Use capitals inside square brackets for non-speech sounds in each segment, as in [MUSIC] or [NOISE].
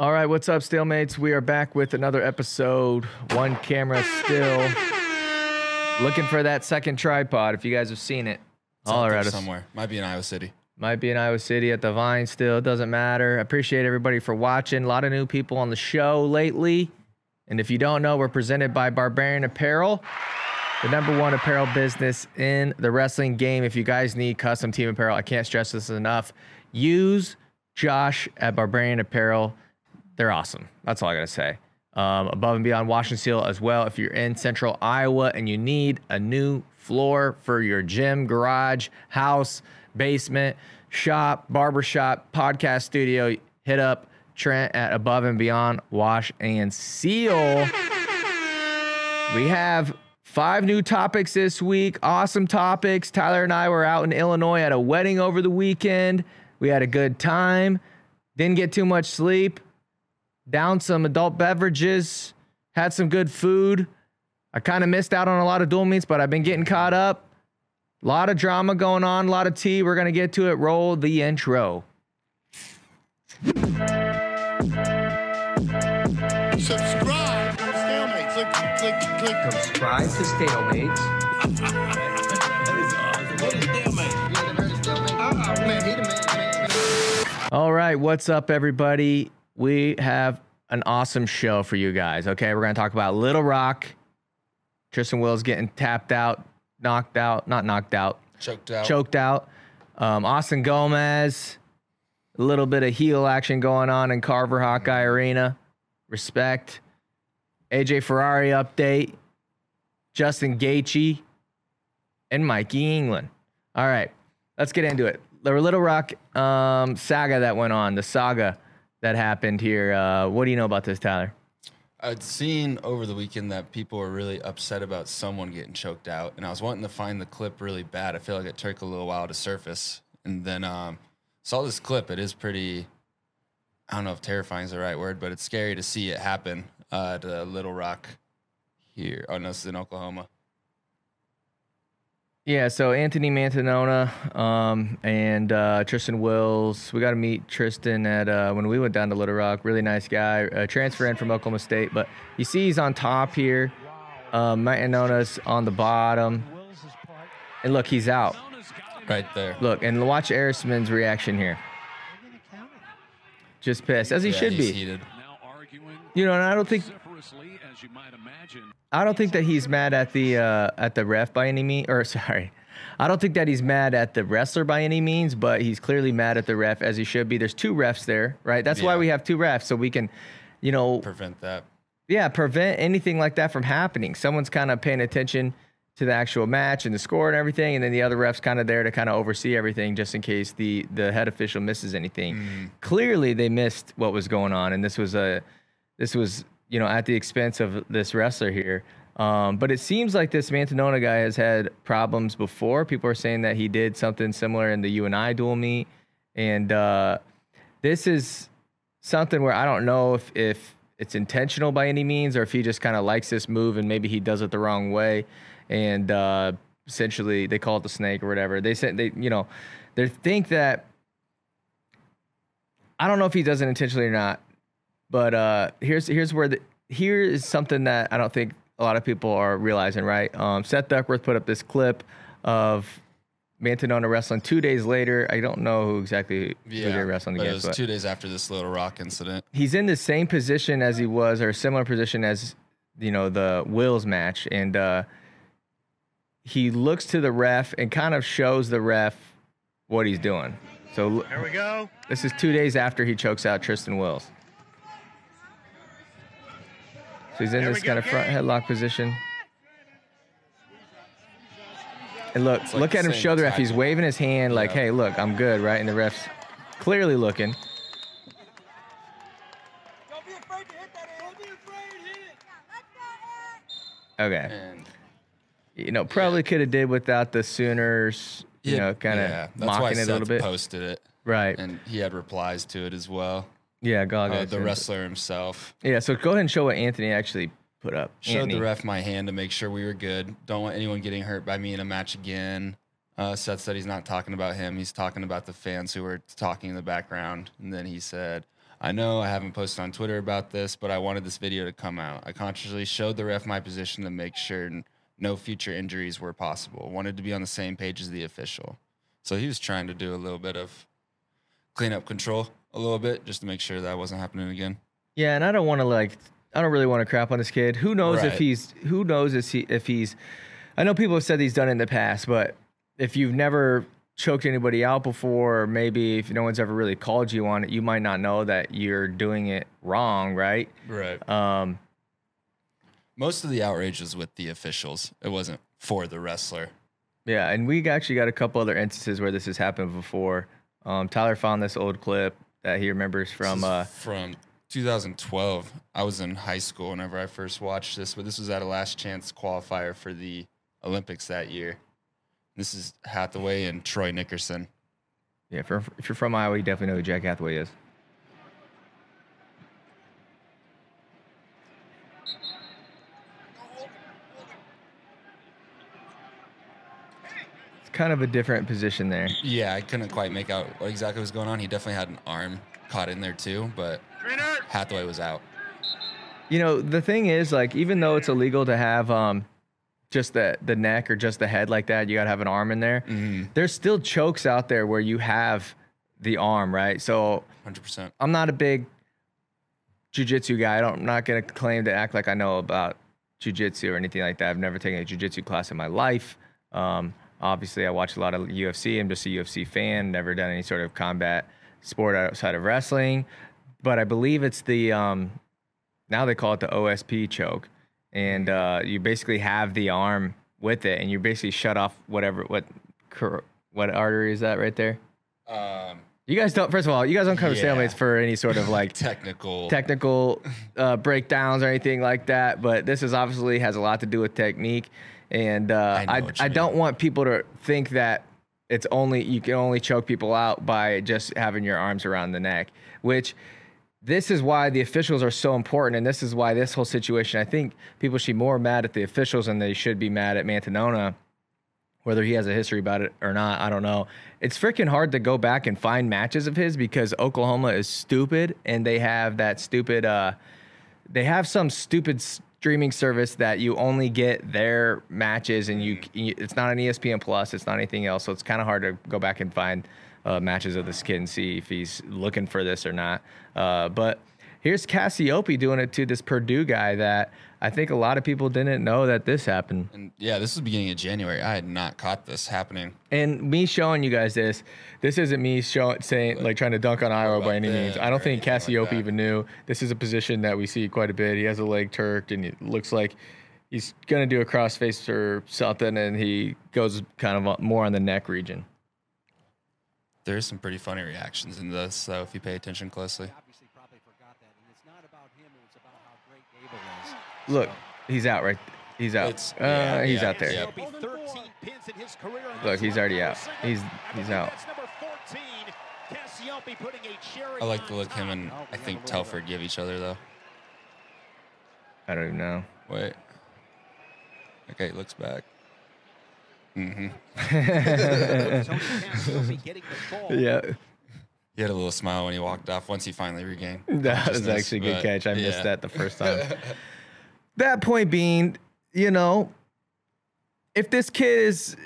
All right, what's up, Stalemates? We are back with another episode. One camera still. Looking for that second tripod. If you guys have seen it, It's out there at us. somewhere. Might be in Iowa City. Might be in Iowa City at the Vine still. It doesn't matter. Appreciate everybody for watching. A lot of new people on the show lately. And if you don't know, we're presented by Barbarian Apparel, the number one apparel business in the wrestling game. If you guys need custom team apparel, I can't stress this enough. Use Josh at Barbarian Apparel. They're awesome. That's all I got to say. Um, above and beyond Wash and Seal as well. If you're in central Iowa and you need a new floor for your gym, garage, house, basement, shop, barbershop, podcast studio, hit up Trent at Above and Beyond Wash and Seal. We have five new topics this week. Awesome topics. Tyler and I were out in Illinois at a wedding over the weekend. We had a good time. Didn't get too much sleep. Down some adult beverages. Had some good food. I kind of missed out on a lot of dual meets, but I've been getting caught up. A lot of drama going on, a lot of tea. We're going to get to it. Roll the intro. Subscribe. Stalemate. Click, click, click. subscribe to Stalemates. Man, he the man, man, man. All right, what's up, everybody? We have an awesome show for you guys. Okay, we're gonna talk about Little Rock. Tristan Wills getting tapped out, knocked out, not knocked out, Choked out. choked out. Um, Austin Gomez, a little bit of heel action going on in Carver Hawkeye Arena. Respect. AJ Ferrari update. Justin Gaethje and Mikey England. All right, let's get into it. The Little Rock um, saga that went on, the saga that happened here. Uh, what do you know about this, Tyler? I'd seen over the weekend that people were really upset about someone getting choked out, and I was wanting to find the clip really bad. I feel like it took a little while to surface, and then um, saw this clip. It is pretty. I don't know if terrifying is the right word, but it's scary to see it happen uh, at Little Rock here. Oh no, this is in Oklahoma. Yeah, so Anthony Mantanona um, and uh, Tristan Wills. We got to meet Tristan at uh, when we went down to Little Rock. Really nice guy. Uh, transfer in from Oklahoma State, but you see he's on top here. Um, Mantanona's on the bottom, and look, he's out. Right there. Look, and watch Erisman's reaction here. Just pissed, as he Yeah, should be. Heated. You know, and I don't think vociferously, as you might imagine. I don't think that he's mad at the uh, at the ref by any means. Or [LAUGHS] sorry, I don't think that he's mad at the wrestler by any means. But he's clearly mad at the ref as he should be. There's two refs there, right? That's why we have two refs so we can, you know, Prevent that. yeah, prevent anything like that from happening. Someone's kind of paying attention to the actual match and the score and everything, and then the other ref's kind of there to kind of oversee everything just in case the the head official misses anything. Clearly, they missed what was going on, and this was a this was you know at the expense of this wrestler here. Um, but it seems like this Mantanona guy has had problems before. People are saying that he did something similar in the UNI dual meet, and uh, this is something where I don't know if if it's intentional by any means or if he just kind of likes this move and maybe he does it the wrong way, and uh, essentially they call it the snake or whatever. They said they you know they think that I don't know if he does it intentionally or not, but uh, here's here's where the here is something that I don't think a lot of people are realizing. Right, um, Seth Duckworth put up this clip of Mantanona wrestling two days later. I don't know who exactly who they're wrestling but it against, was but two days after this Little Rock incident. he's in the same position as he was, or a similar position as you know the Wills match, and uh, he looks to the ref and kind of shows the ref what he's doing. So Here we go. this is two days after he chokes out Tristan Wills. So he's in There this kind of front headlock position. And look, like look at him same show the ref. He's waving his hand like, Yeah. "Hey, look, I'm good," right? And the ref's clearly looking. Don't be afraid to hit that. Don't be afraid. Hit it. Okay. And you know, probably could have did without the Sooners, you Yeah, know, kind of yeah, that's why mocking it a little bit. Posted it, Right. and he had replies to it as well. Yeah, God, Uh, the wrestler himself Yeah, so go ahead and show what Anthony actually put up. showed Anthony. the ref my hand to make sure we were good. Don't want anyone getting hurt by me in a match again. Uh, Seth said he's not talking about him. He's talking about the fans who were talking in the background. And then he said, I know I haven't posted on Twitter about this, but I wanted this video to come out. I consciously showed the ref my position to make sure no future injuries were possible. Wanted to be on the same page as the official. So he was trying to do a little bit of cleanup control, a little bit, just to make sure that wasn't happening again. Yeah, and I don't want to like I don't really want to crap on this kid. Who knows if he's who knows if he if he's I know people have said he's done it in the past, but if you've never choked anybody out before, or maybe if no one's ever really called you on it, you might not know that you're doing it wrong, right? Right. Um, Most of the outrage was with the officials. It wasn't for the wrestler. yeah, and we actually got a couple other instances where this has happened before. Um, Tyler found this old clip that he remembers from uh, from 2012. I was in high school whenever I first watched this, but this was at a last chance qualifier for the Olympics that year. This is Hathaway and Troy Nickerson. yeah. For, if you're from Iowa, you definitely know who Jack Hathaway is. Kind of a different position there. Yeah, I couldn't quite make out what exactly was going on. He definitely had an arm caught in there too, but Hathaway was out. You know, the thing is, like, even though it's illegal to have um, just the the neck or just the head like that, you gotta have an arm in there. There's still chokes out there where you have the arm, right? So 100%. I'm not a big jujitsu guy. I don't, I'm not gonna claim to act like I know about jujitsu or anything like that. I've never taken a jujitsu class in my life. Um, obviously, I watch a lot of UFC. I'm just a UFC fan. Never done any sort of combat sport outside of wrestling. But I believe it's the um, now they call it the OSP choke, and uh, you basically have the arm with it, and you basically shut off whatever what what artery is that right there. Um, You guys don't. First of all, you guys don't cover Yeah. stalemates for any sort of like [LAUGHS] technical. technical uh, breakdowns or anything like that. But this is obviously has a lot to do with technique, and uh, know I I, don't want people to think that it's only you can only choke people out by just having your arms around the neck, which. This is why the officials are so important, and this is why this whole situation. I think people should be more mad at the officials than they should be mad at Mantanona whether he has a history about it or not, I don't know. It's freaking hard to go back and find matches of his because Oklahoma is stupid and they have that stupid uh they have some stupid streaming service that you only get their matches and you it's not an ESPN plus, it's not anything else, so it's kind of hard to go back and find uh, matches of this kid and see if he's looking for this or not. Uh, but here's Cassioppi doing it to this Purdue guy that I think a lot of people didn't know that this happened. and yeah, this was beginning of January. I had not caught this happening. And me showing you guys this, this isn't me showing saying like trying to dunk on Iowa by any means. I don't think anything like Cassioppi even knew. This is a position that we see quite a bit. He has a leg turked and it looks like he's gonna do a crossface or something, and he goes kind of more on the neck region. There's some pretty funny reactions in this, though, if you pay attention closely. obviously probably forgot that. And it's not about him, it was about how great Gable is. Look, he's out right. He's out. It's- uh, yeah, he's yeah, out there. yeah. Cassioppi, 13 pins in his career. and Look, he's already out. He's he's out. That's number 14. Cassioppi putting a cherry I like on to look him and I think a little bit Telford give each other, though. I don't even know. Wait. Okay, looks back. Mm-hmm. of- [LAUGHS] Tony Cassioppi getting the ball. Yeah, He had a little smile when he walked off once he finally regained. [LAUGHS] that was actually a good but, catch. I missed yeah. that the first time. [LAUGHS] that point being, you know, if this kid is,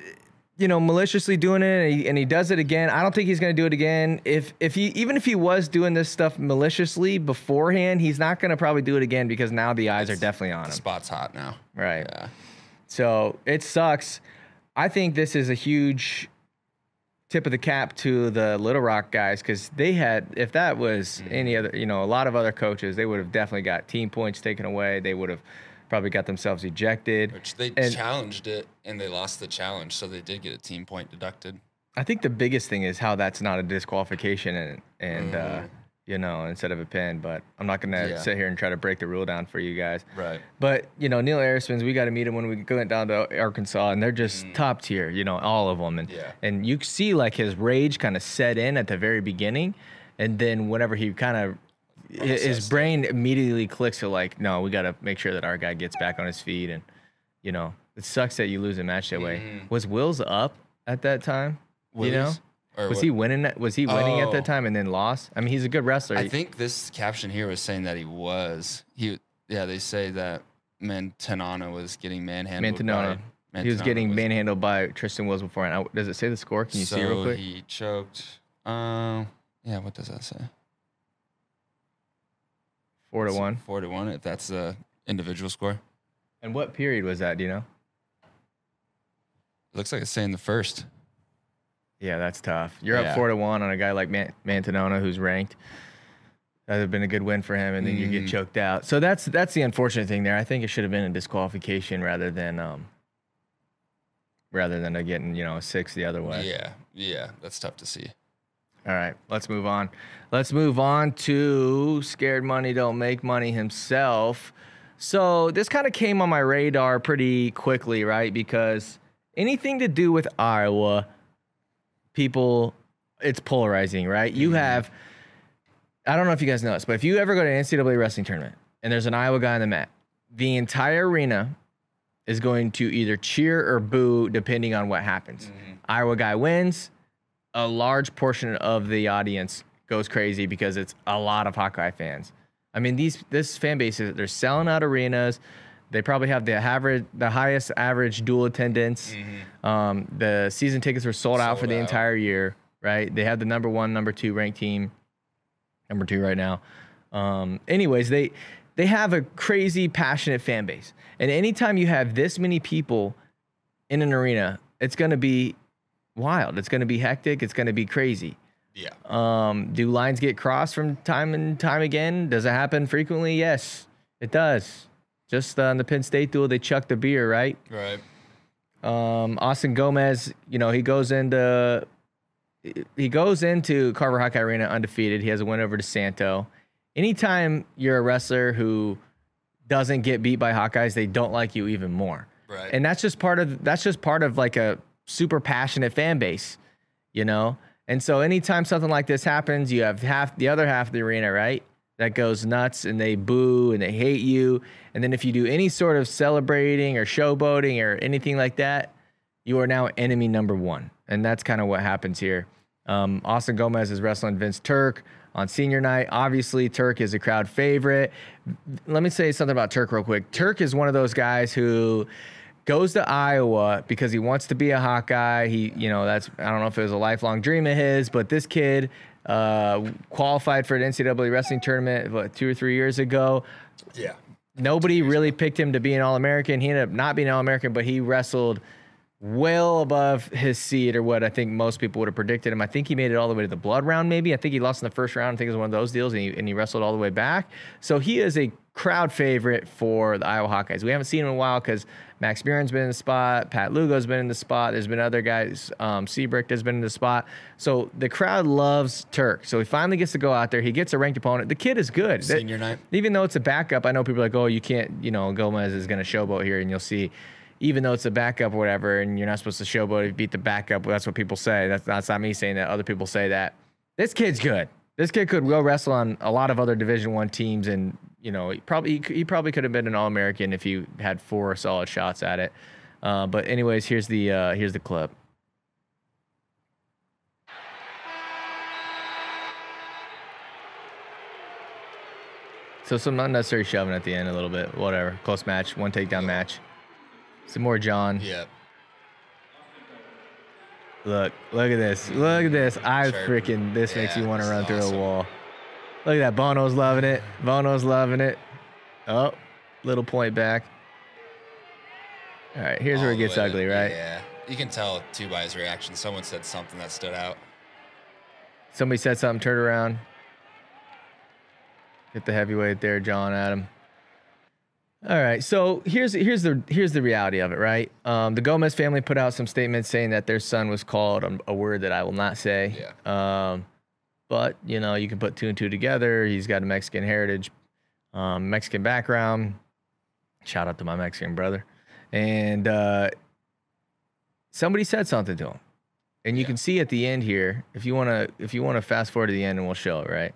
you know, maliciously doing it and he, and he does it again, I don't think he's going to do it again. If if he even if he was doing this stuff maliciously beforehand, he's not going to probably do it again because now the eyes are definitely on him. spot's hot now. Right. Yeah. So it sucks. I think this is a huge tip of the cap to the Little Rock guys because they had, if that was any other, you know, a lot of other coaches, they would have definitely got team points taken away. They would have probably got themselves ejected. Which they And- challenged it and they lost the challenge, so they did get a team point deducted. I think the biggest thing is how that's not a disqualification and, and uh, you know, instead of a pin. But I'm not to Yeah. sit here and try to break the rule down for you guys. Right. But you know, Neil Erisman's, we got to meet him when we went down to Arkansas, and they're just top tier. You know, all of them, and Yeah. and you see like his rage kind of set in at the very beginning, and then whenever he kind of his brain immediately clicks to like, no, we got to make sure that our guy gets back on his feet, and you know, it sucks that you lose a match that way. Was Wills up at that time? You know? Or Was what- he winning? that- Was he winning at Oh. that time and then lost? I mean, he's a good wrestler. I think this caption here was saying that he was. He yeah, they say that Mantanana was getting manhandled. Mantanona. by- he was Mantanana getting manhandled by Tristan Wills before. And I- does it say the score? Can you see it real So quick? He choked. Um, yeah. What does that say? Four to one. Four to one. If that's the individual score, And what period was that? Do you know? it looks like it's saying the first. Yeah, that's tough. You're Yeah. up four to one on a guy like Man- Mantanona who's ranked. That would have been a good win for him, and then you get Mm. choked out. So that's that's the unfortunate thing there. I think it should have been a disqualification rather than um rather than a getting you know a six the other way. Yeah, yeah. That's tough to see. All right, let's move on. Let's move on to Scared Money Don't Make Money himself. So this kind of came on my radar pretty quickly, right? Because anything to do with Iowa, people, it's polarizing, right? You mm-hmm. have, I don't know if you guys know this, but if you ever go to an NCAA wrestling tournament and there's an Iowa guy on the mat, the entire arena is going to either cheer or boo depending on what happens. Mm-hmm. Iowa guy wins, a large portion of the audience goes crazy because it's a lot of Hawkeye fans. I mean, these this fan base is they're selling out arenas. They probably have the average, the highest average dual attendance. Um, the season tickets were sold, out for Sold the out. entire year. Right? They had the number one, number two ranked team, number two right now. Um, anyways, they they have a crazy passionate fan base, and anytime you have this many people in an arena, it's going to be wild. It's going to be hectic. It's going to be crazy. Yeah. Um, do lines get crossed from time and time again? Does it happen frequently? Yes, it does. Just uh, on the Penn State duel, they chucked the beer, right? Right. Um, Austin Gomez, you know, he goes into he goes into Carver Hawkeye Arena undefeated. He has a win over DeSanto. Anytime you're a wrestler who doesn't get beat by Hawkeyes, they don't like you even more. Right. And that's just part of that's just part of like a super passionate fan base, you know? And so anytime something like this happens, you have half the other half of the arena, right? That goes nuts and they boo and they hate you. And then if you do any sort of celebrating or showboating or anything like that, you are now enemy number one. And that's kind of what happens here. Um, Austin Gomez is wrestling Vince Turk on senior night. Obviously, Turk is a crowd favorite. Let me say something about Turk real quick. Turk is one of those guys who goes to Iowa because he wants to be a Hawkeye. He, you know, that's I don't know if it was a lifelong dream of his, but this kid uh, qualified for an NCAA wrestling tournament what, two or three years ago. Yeah. Nobody really picked him to be an All American. He ended up not being All American, but he wrestled well above his seed or what I think most people would have predicted him. I think he made it all the way to the blood round, maybe. I think he lost in the first round. I think it was one of those deals, and he, and he wrestled all the way back. So he is a crowd favorite for the Iowa Hawkeyes. We haven't seen him in a while because Max Murin's been in the spot, Pat Lugo's been in the spot. There's been other guys. Um, Seabrick has been in the spot. So the crowd loves Turk. So he finally gets to go out there. He gets a ranked opponent. The kid is good. That- Senior night. even though it's a backup, I know people are like, oh, you can't, you know, Gomez is going to showboat here, and you'll see, even though it's a backup or whatever, and you're not supposed to showboat if you beat the backup. That's what people say. That's, that's not me saying that. Other people say that. This kid's good. This kid could go wrestle on a lot of other Division One teams, and you know, he probably he, he probably could have been an All American if he had four solid shots at it. Uh, but anyways, here's the uh, here's the clip. So some unnecessary shoving at the end a little bit. Whatever. Close match. One takedown match. Some more John. Yeah. Look, look at this. Look at this. I freaking this makes you want to run is through a wall. Look at that. Bono's loving it. Bono's loving it. Oh, little point back. All right, here's where it gets ugly, right? Yeah. You can tell too by his reaction. Someone said something that stood out. Somebody said something, turn around. Hit the heavyweight there, John Adam. All right, so here's here's the here's the reality of it, right? Um, the Gomez family put out some statements saying that their son was called a, a word that I will not say. Yeah. Um, but you know, you can put two and two together. He's got a Mexican heritage, um, Mexican background. Shout out to my Mexican brother. And uh, somebody said something to him, and you Yeah. can see at the end here. If you want to, if you want to fast forward to the end, and we'll show it, right?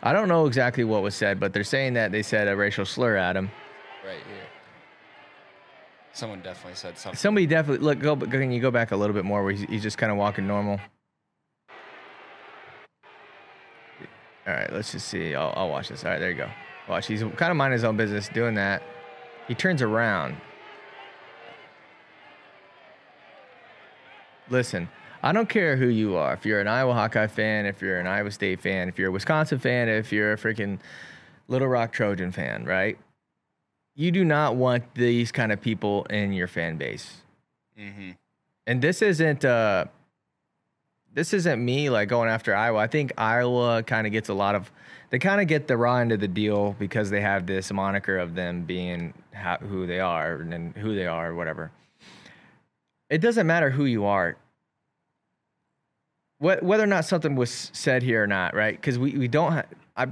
I don't know exactly what was said, but they're saying that they said a racial slur at him. Right here. Someone definitely said something. Somebody definitely look. Go. Can you go back a little bit more where he's, he's just kind of walking normal? All right, let's just see. I'll, I'll watch this. All right, there you go. Watch. He's kind of minding his own business, doing that. He turns around. Listen, I don't care who you are. If you're an Iowa Hawkeye fan, if you're an Iowa State fan, if you're a Wisconsin fan, if you're a freaking Little Rock Trojan fan, right? You do not want these kind of people in your fan base. Mm-hmm. And this isn't uh this isn't me like going after Iowa. I think Iowa kind of gets a lot of they kind of get the raw end of the deal because they have this moniker of them being ha- who they are and who they are or whatever. It doesn't matter who you are. What, whether or not something was said here or not, right? Because we, we don't. Ha- I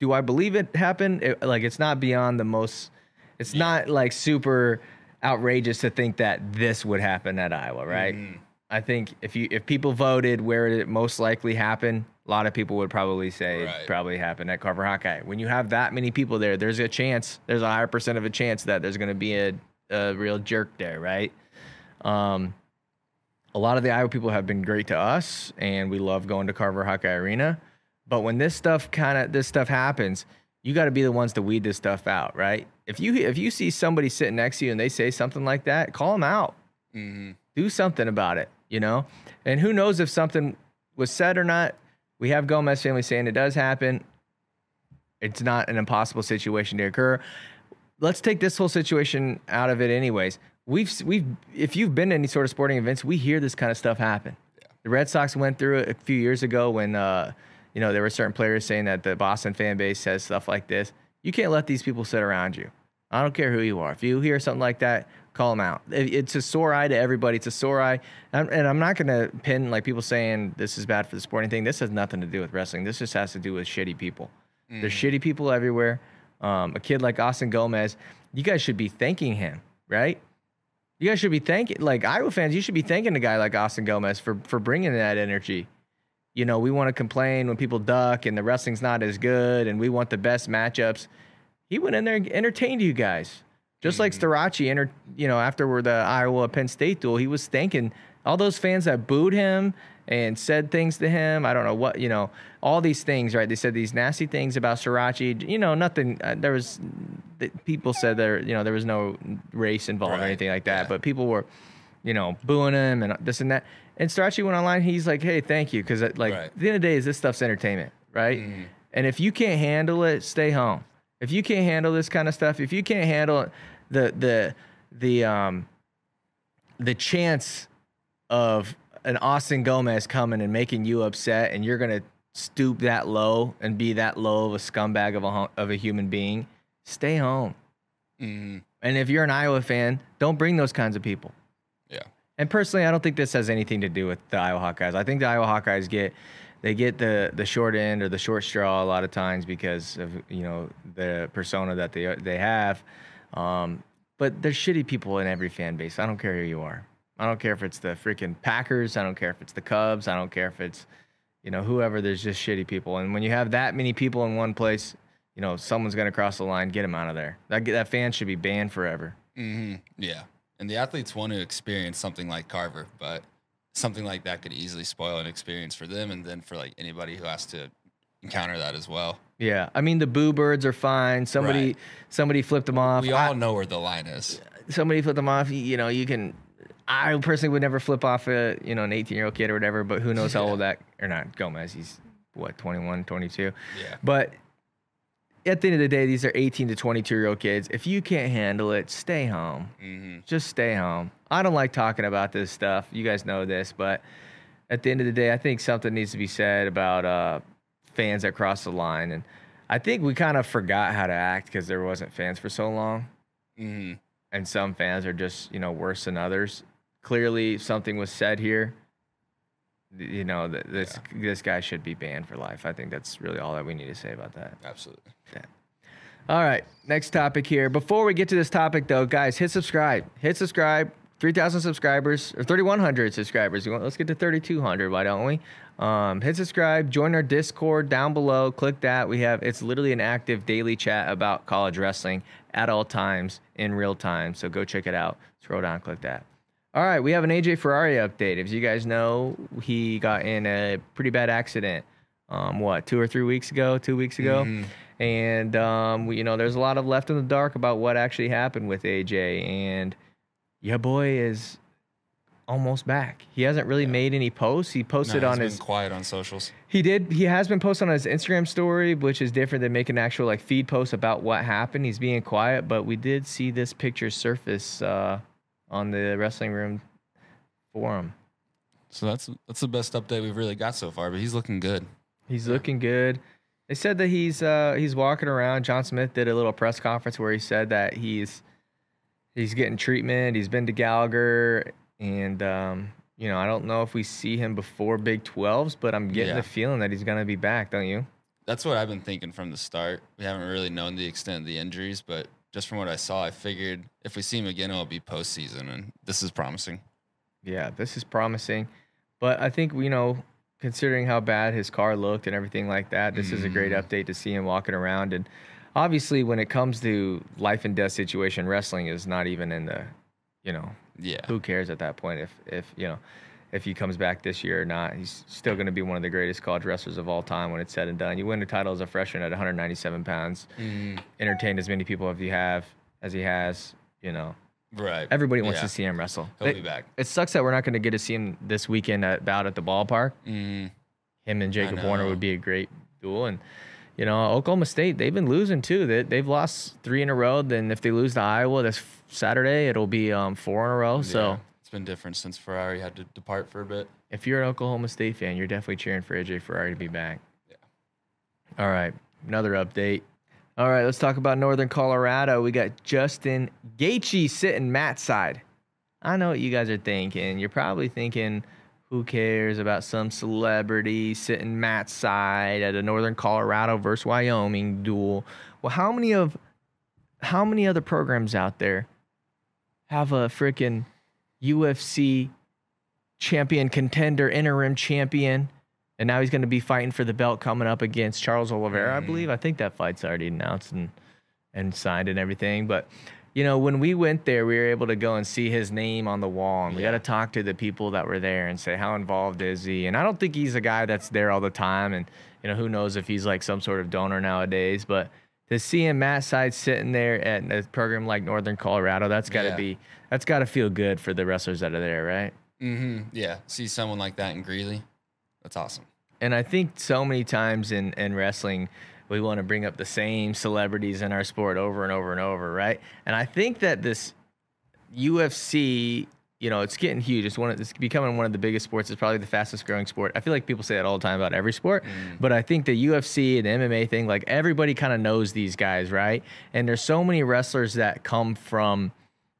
do I believe it happened? It, like it's not beyond the most. It's not like super outrageous to think that this would happen at Iowa, right? Mhm. I think if you if people voted where it most likely happened, a lot of people would probably say Right. it probably happened at Carver Hawkeye. When you have that many people there, there's a chance, there's a higher percent of a chance that there's going to be a, a real jerk there, right? Um, a lot of the Iowa people have been great to us, and we love going to Carver Hawkeye Arena. But when this stuff kind of this stuff happens, you got to be the ones to weed this stuff out, right? If you if you see somebody sitting next to you and they say something like that, call them out Mm-hmm. do something about it, you know? And who knows if something was said or not. We have Gomez family saying it does happen. It's not an impossible situation to occur. Let's take this whole situation out of it anyways. We've we've if you've been to any sort of sporting events, we hear this kind of stuff happen. The Red Sox went through it a few years ago when uh, you know, there were certain players saying that the Boston fan base says stuff like this. You can't let these people sit around you. I don't care who you are. If you hear something like that, call them out. It- It's a sore eye to everybody. It's a sore eye. And and I'm not going to pin like people saying this is bad for the sporting thing. This has nothing to do with wrestling. This just has to do with shitty people. There's shitty people everywhere. Um, a kid like Austin Gomez, you guys should be thanking him, right? You guys should be thanking, like Iowa fans, you should be thanking a guy like Austin Gomez for for bringing that energy. You know, we want to complain when people duck and the wrestling's not as good, and we want the best matchups. He went in there and entertained you guys, just like Starocci. Enter, you know, after the Iowa Penn State duel, he was thanking all those fans that booed him and said things to him. I don't know what, you know, all these things, right? They said these nasty things about Starocci. You know, nothing. Uh, there was the, people said there, you know, there was no race involved or anything like that, Yeah. but people were, you know, booing him and this and that. And Starocci went online. He's like, "Hey, thank you," because like Right. at the end of the day, is this stuff's entertainment, right? Mhm. And if you can't handle it, stay home. If you can't handle this kind of stuff, if you can't handle the the the um the chance of an Austin Gomez coming and making you upset, and you're gonna stoop that low and be that low of a scumbag of a of a human being, stay home. Mm-hmm. And if you're an Iowa fan, don't bring those kinds of people. Yeah. And personally, I don't think this has anything to do with the Iowa Hawkeyes. I think the Iowa Hawkeyes get they get the the short end or the short straw a lot of times because of you know the persona that they they have. Um, but there's shitty people in every fan base. I don't care who you are. I don't care if it's the freaking Packers. I don't care if it's the Cubs. I don't care if it's you know whoever. There's just shitty people. And when you have that many people in one place, you know someone's gonna cross the line. Get them out of there. That that fan should be banned forever. Mm-hmm. Yeah. And the athletes want to experience something like Carver, but something like that could easily spoil an experience for them and then for like anybody who has to encounter that as well. Yeah, I mean the boo birds are fine. Somebody Right. somebody flipped them off. We I- all know where the line is. somebody flipped them off. You, know, you can. I personally would never flip off a you know an 18 year old kid or whatever. But who knows how old that or not Gomez? He's what 21, 22. Yeah. But at the end of the day, these are 18 to 22 year old kids. If you can't handle it, stay home. Mm-hmm. Just stay home. I don't like talking about this stuff. You guys know this, but at the end of the day, I think something needs to be said about uh, fans that cross the line. And I think we kind of forgot how to act because there wasn't fans for so long. Mm-hmm. And some fans are just, you know, worse than others. Clearly, something was said here. You know, that this this guy should be banned for life. I think that's really all that we need to say about that. Absolutely. Yeah. All right, next topic here. Before we get to this topic, though, guys, hit subscribe. Hit subscribe. 3,000 subscribers or 3,100 subscribers. Let's get to 3,200. Why don't we? Um, hit subscribe, join our Discord down below. Click that. We have it's literally an active daily chat about college wrestling at all times in real time. So go check it out. Scroll down, click that. All right, we have an AJ Ferrari update. As you guys know, he got in a pretty bad accident. Um, what two or three weeks ago? Two weeks ago, and um, we, you know, there's a lot of left in the dark about what actually happened with AJ. And your boy is almost back. He hasn't really made any posts. He No, posted he's on been his quiet on socials. he did. He has been posting on his Instagram story, which is different than making an actual like feed post about what happened. He's being quiet, but we did see this picture surface uh, on the wrestling room forum. So that's that's the best update we've really got so far. But he's looking good. He's looking good. They said that he's uh, he's walking around. John Smith did a little press conference where he said that he's he's getting treatment. He's been to Gallagher, and um, you know I don't know if we see him before Big 12s, but I'm getting Yeah. the feeling that he's gonna be back. Don't you? That's what I've been thinking from the start. We haven't really known the extent of the injuries, but just from what I saw, I figured if we see him again, it'll be postseason, and this is promising. Yeah, this is promising. But I think, you know, considering how bad his car looked and everything like that, this is a great mm. update to see him walking around. And obviously, when it comes to life and death situation, wrestling is not even in the, you know, Yeah, who cares at that point if, if you know, if he comes back this year or not. He's still going to be one of the greatest college wrestlers of all time when it's said and done. You win a title as a freshman at 197 pounds, Mm-hmm. entertained as many people as you have, as he has, you know. right. Everybody wants Yeah. to see him wrestle. He'll They- be back. it sucks that we're not going to get to see him this weekend at bout at the ballpark. Mm, Him and Jacob Warner would be a great duel. And you know, Oklahoma State they've been losing too. They they've lost three in a row. Then if they lose to Iowa this Saturday, it'll be um, four in a row. So yeah. it's been different since Ferrari had to depart for a bit. if you're an Oklahoma State fan, you're definitely cheering for AJ Ferrari to be back. Yeah. All right, another update. All right, let's talk about Northern Colorado. We got Justin Gaethje sitting Matt's side. I know what you guys are thinking. You're probably thinking, who cares about some celebrity sitting Matt's side at a Northern Colorado versus Wyoming duel? Well, how many of how many other programs out there have a freaking UFC champion contender, interim champion, and now he's going to be fighting for the belt coming up against Charles Oliveira, I Mhm. believe. I think that fight's already announced and and signed and everything. But you know, when we went there, we were able to go and see his name on the wall, and we got to talk to the people that were there and say how involved is he. And I don't think he's a guy that's there all the time, and you know, who knows if he's like some sort of donor nowadays, but. To see him Matt side sitting there at a program like Northern Colorado, that's got to Yeah. be that's got to feel good for the wrestlers that are there, right? Mm-hmm. Yeah, see someone like that in Greeley, that's awesome. And I think so many times in, in wrestling, we want to bring up the same celebrities in our sport over and over and over, right? And I think that this UFC, you know, it's getting huge. It's one of, it's becoming one of the biggest sports. It's probably the fastest growing sport. I feel like people say that all the time about every sport, but I think the UFC and the MMA thing, like everybody kind of knows these guys, right? And there's so many wrestlers that come from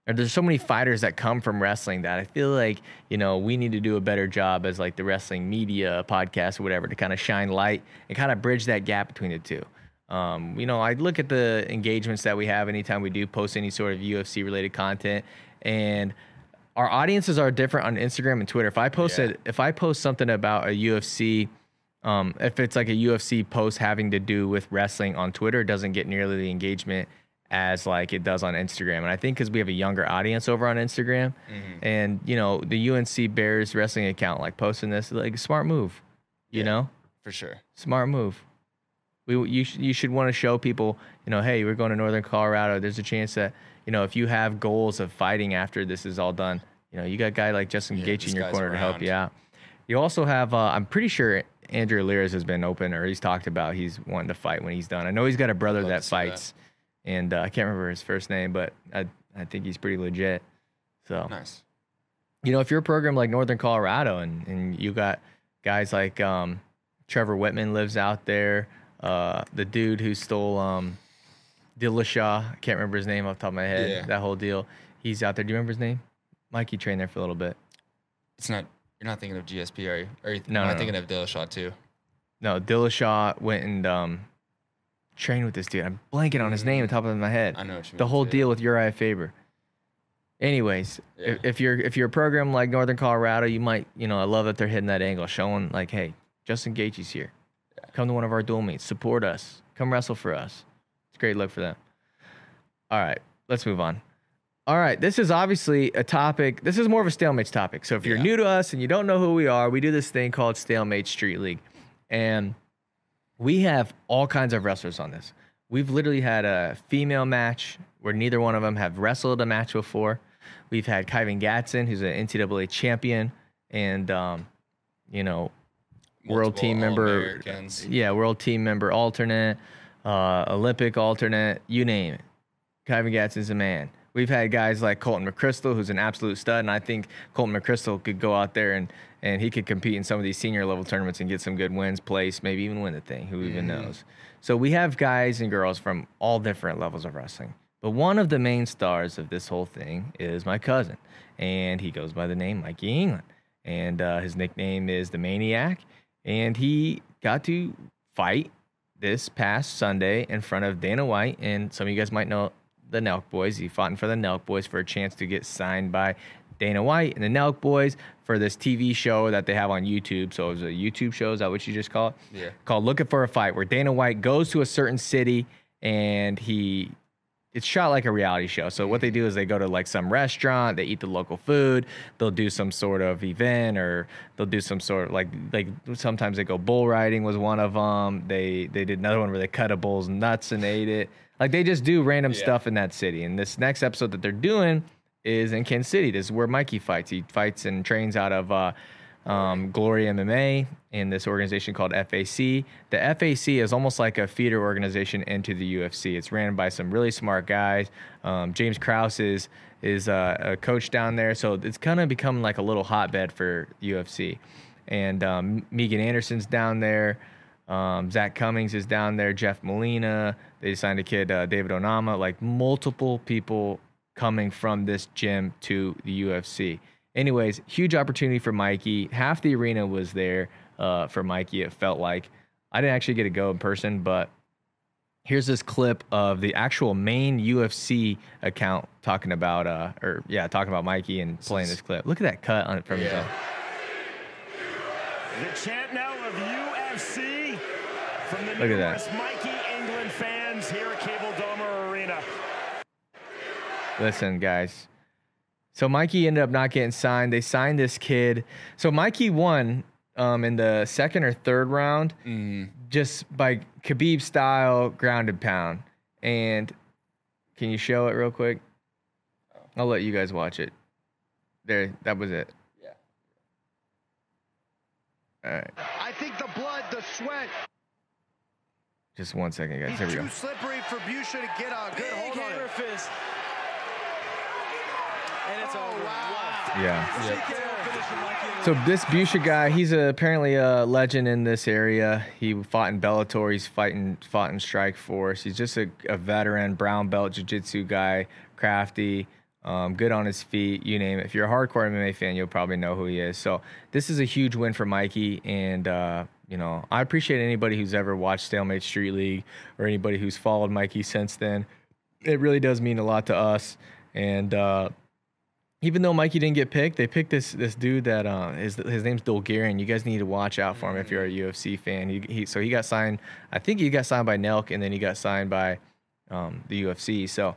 or there's so many fighters that come from wrestling that I feel like you know we need to do a better job as like the wrestling media podcast or whatever to kind of shine light and kind of bridge that gap between the two. Um, you know, I look at the engagements that we have anytime we do post any sort of UFC related content, and our audiences are different on Instagram and Twitter. If I posted, Yeah. if I post something about a UFC, um, if it's like a UFC post having to do with wrestling on Twitter, it doesn't get nearly the engagement as like it does on Instagram. And I think because we have a younger audience over on Instagram, and you know the UNC Bears wrestling account like posting this like smart move, you Yeah. know, For sure. smart move. We you sh- you should want to show people, you know, hey, we're going to Northern Colorado. There's a chance that you know if you have goals of fighting after this is all done, you know, you got a guy like Justin Yeah, Gaethje in your corner to help you out. You also have, uh, I'm pretty sure Andrew Alirez has been open or he's talked about he's wanting to fight when he's done. I know he's got a brother that see that. fights, and uh, I can't remember his first name, but I I think he's pretty legit. So Nice. you know, if you're a program like Northern Colorado and, and you got guys like um, Trevor Wittman lives out there, uh, the dude who stole um, Dillashaw, I can't remember his name off the top of my head, Yeah. that whole deal. He's out there. Do you remember his name? Mikey trained there for a little bit. It's not. You're not thinking of GSP, are you? Are you No, am I no, thinking of Dillashaw too? No, Dillashaw went and um, trained with this dude. I'm blanking on his name on top of my head. I know what you the mean, whole too. deal with Uriah Faber. Anyways, Yeah. if, if you're if you're a program like Northern Colorado, you might you know I love that they're hitting that angle, showing like, hey, Justin Gaethje's here. Come to one of our dual meets. Support us. Come wrestle for us. It's a great look for them. All right, let's move on. All right, this is obviously a topic. This is more of a stalemates topic. So if you're Yeah. new to us and you don't know who we are, we do this thing called Stalemate Street League, and we have all kinds of wrestlers on this. We've literally had a female match where neither one of them have wrestled a match before. We've had Kyven Gadson, who's an NCAA champion, and um, you know, world team member, yeah, world team member alternate, uh, Olympic alternate, you name it. Kyven Gadson's a man. We've had guys like Colton McCrystal, who's an absolute stud, and I think Colton McCrystal could go out there and and he could compete in some of these senior level tournaments and get some good wins, place, maybe even win the thing. Who even knows? So we have guys and girls from all different levels of wrestling. But one of the main stars of this whole thing is my cousin, and he goes by the name Mikey England, and uh, his nickname is the Maniac, and he got to fight this past Sunday in front of Dana White, and some of you guys might know the Nelk Boys. He fought in of the Nelk Boys for a chance to get signed by Dana White and the Nelk Boys for this TV show that they have on YouTube. So it was a YouTube show. Is that what you just call it? Yeah. Called Looking for a Fight, where Dana White goes to a certain city and he it's shot like a reality show. So what they do is they go to like some restaurant, they eat the local food, they'll do some sort of event or they'll do some sort of like like sometimes they go bull riding was one of them. They they did another one where they cut a bull's nuts and ate it. Like they just do random Yeah. stuff in that city. And this next episode that they're doing is in Kansas City. This is where Mikey fights. He fights and trains out of uh, um, Glory MMA and this organization called FAC. The FAC is almost like a feeder organization into the UFC. It's ran by some really smart guys. Um, James Krause is is uh, a coach down there, so it's kind of become like a little hotbed for UFC. And um, Megan Anderson's down there. Um, Zach Cummings is down there. Jeff Molina. They signed a kid, uh, David Onama. Like multiple people coming from this gym to the UFC. Anyways, huge opportunity for Mikey. Half the arena was there uh, for Mikey. It felt like I didn't actually get to go in person, but here's this clip of the actual main UFC account talking about, uh, or yeah, talking about Mikey and playing this clip. Look at that cut on it from Yeah. The chant now of UFC from the Look at that. Mikey England fans here at Cable Dahmer Arena. Listen, guys. So Mikey ended up not getting signed. They signed this kid. So Mikey won um, in the second or third round Mm, just by Khabib style grounded pound. And can you show it real quick? I'll let you guys watch it. There, that was it. Yeah. All right, I think the blood, the sweat, just one second, guys. he's Here we too go. slippery for Busha to get a good hold on it. fist. And it's Oh, over. wow. Yeah. Yep. So this Busha guy, he's a, apparently a legend in this area. He fought in Bellator. He's fighting, fought in Strike Force. He's just a, a veteran brown belt jiu-jitsu guy, crafty, um, good on his feet. You name it. If you're a hardcore MMA fan, you'll probably know who he is. So this is a huge win for Mikey, and uh, you know I appreciate anybody who's ever watched Stalemate Street League or anybody who's followed Mikey since then. It really does mean a lot to us, and. Uh, even though Mikey didn't get picked, they picked this this dude that uh, his his name's Dolgarian. You guys need to watch out for him if you're a UFC fan. He, he so he got signed. I think he got signed by Nelk, and then he got signed by um, the UFC. So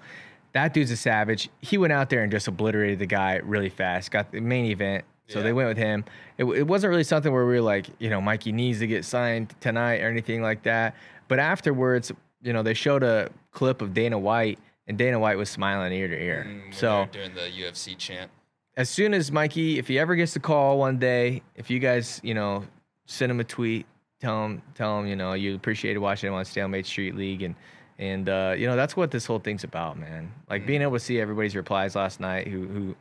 that dude's a savage. He went out there and just obliterated the guy really fast. Got the main event. So they went with him. It, it wasn't really something where we were like, you know, Mikey needs to get signed tonight or anything like that. But afterwards, you know, they showed a clip of Dana White, and Dana White was smiling ear to ear. mm, so doing the UFC chant. as soon as Mikey, if he ever gets the call one day, if you guys, you know, send him a tweet, tell him, tell him, you know, you appreciated watching him on Stalemate Street League, and and uh, you know that's what this whole thing's about, man. Like being able to see everybody's replies last night, who who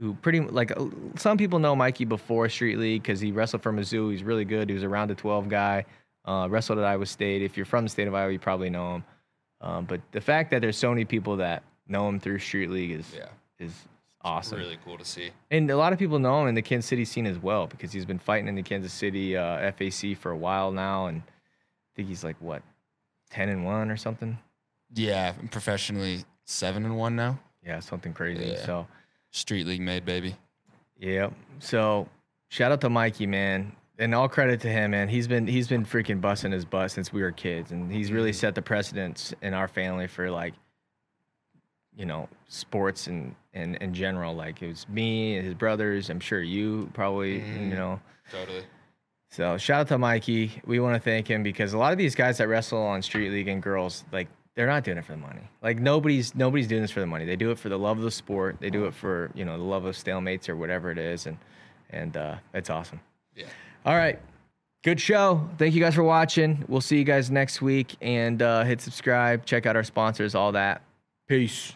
who pretty like uh, some people know Mikey before Street League because he wrestled for Mizzou. He's really good. He was a round of twelve guy. Uh, wrestled at Iowa State. If you're from the state of Iowa, you probably know him. Um, but the fact that there's so many people that know him through Street League is Yeah. is awesome. Really cool to see. And a lot of people know him in the Kansas City scene as well because he's been fighting in the Kansas City uh, FAC for a while now, and I think he's like what, ten and one or something. Yeah, professionally seven and one now. Yeah, something crazy. Yeah. So, Street league made, baby. yeah. So, shout out to Mikey, man. And all credit to him, man. He's been he's been freaking busting his butt since we were kids, and he's really Mhm. set the precedence in our family for like, you know, sports and and in general. Like it was me and his brothers. I'm sure you probably, Mhm. you know. Totally. So shout out to Mikey. We want to thank him because a lot of these guys that wrestle on Street League and girls, like they're not doing it for the money. Like nobody's nobody's doing this for the money. They do it for the love of the sport. They do it for you know the love of stalemates or whatever it is, and and uh, it's awesome. Yeah. All right, good show. Thank you guys for watching. We'll see you guys next week and uh, hit subscribe. Check out our sponsors. All that. Peace.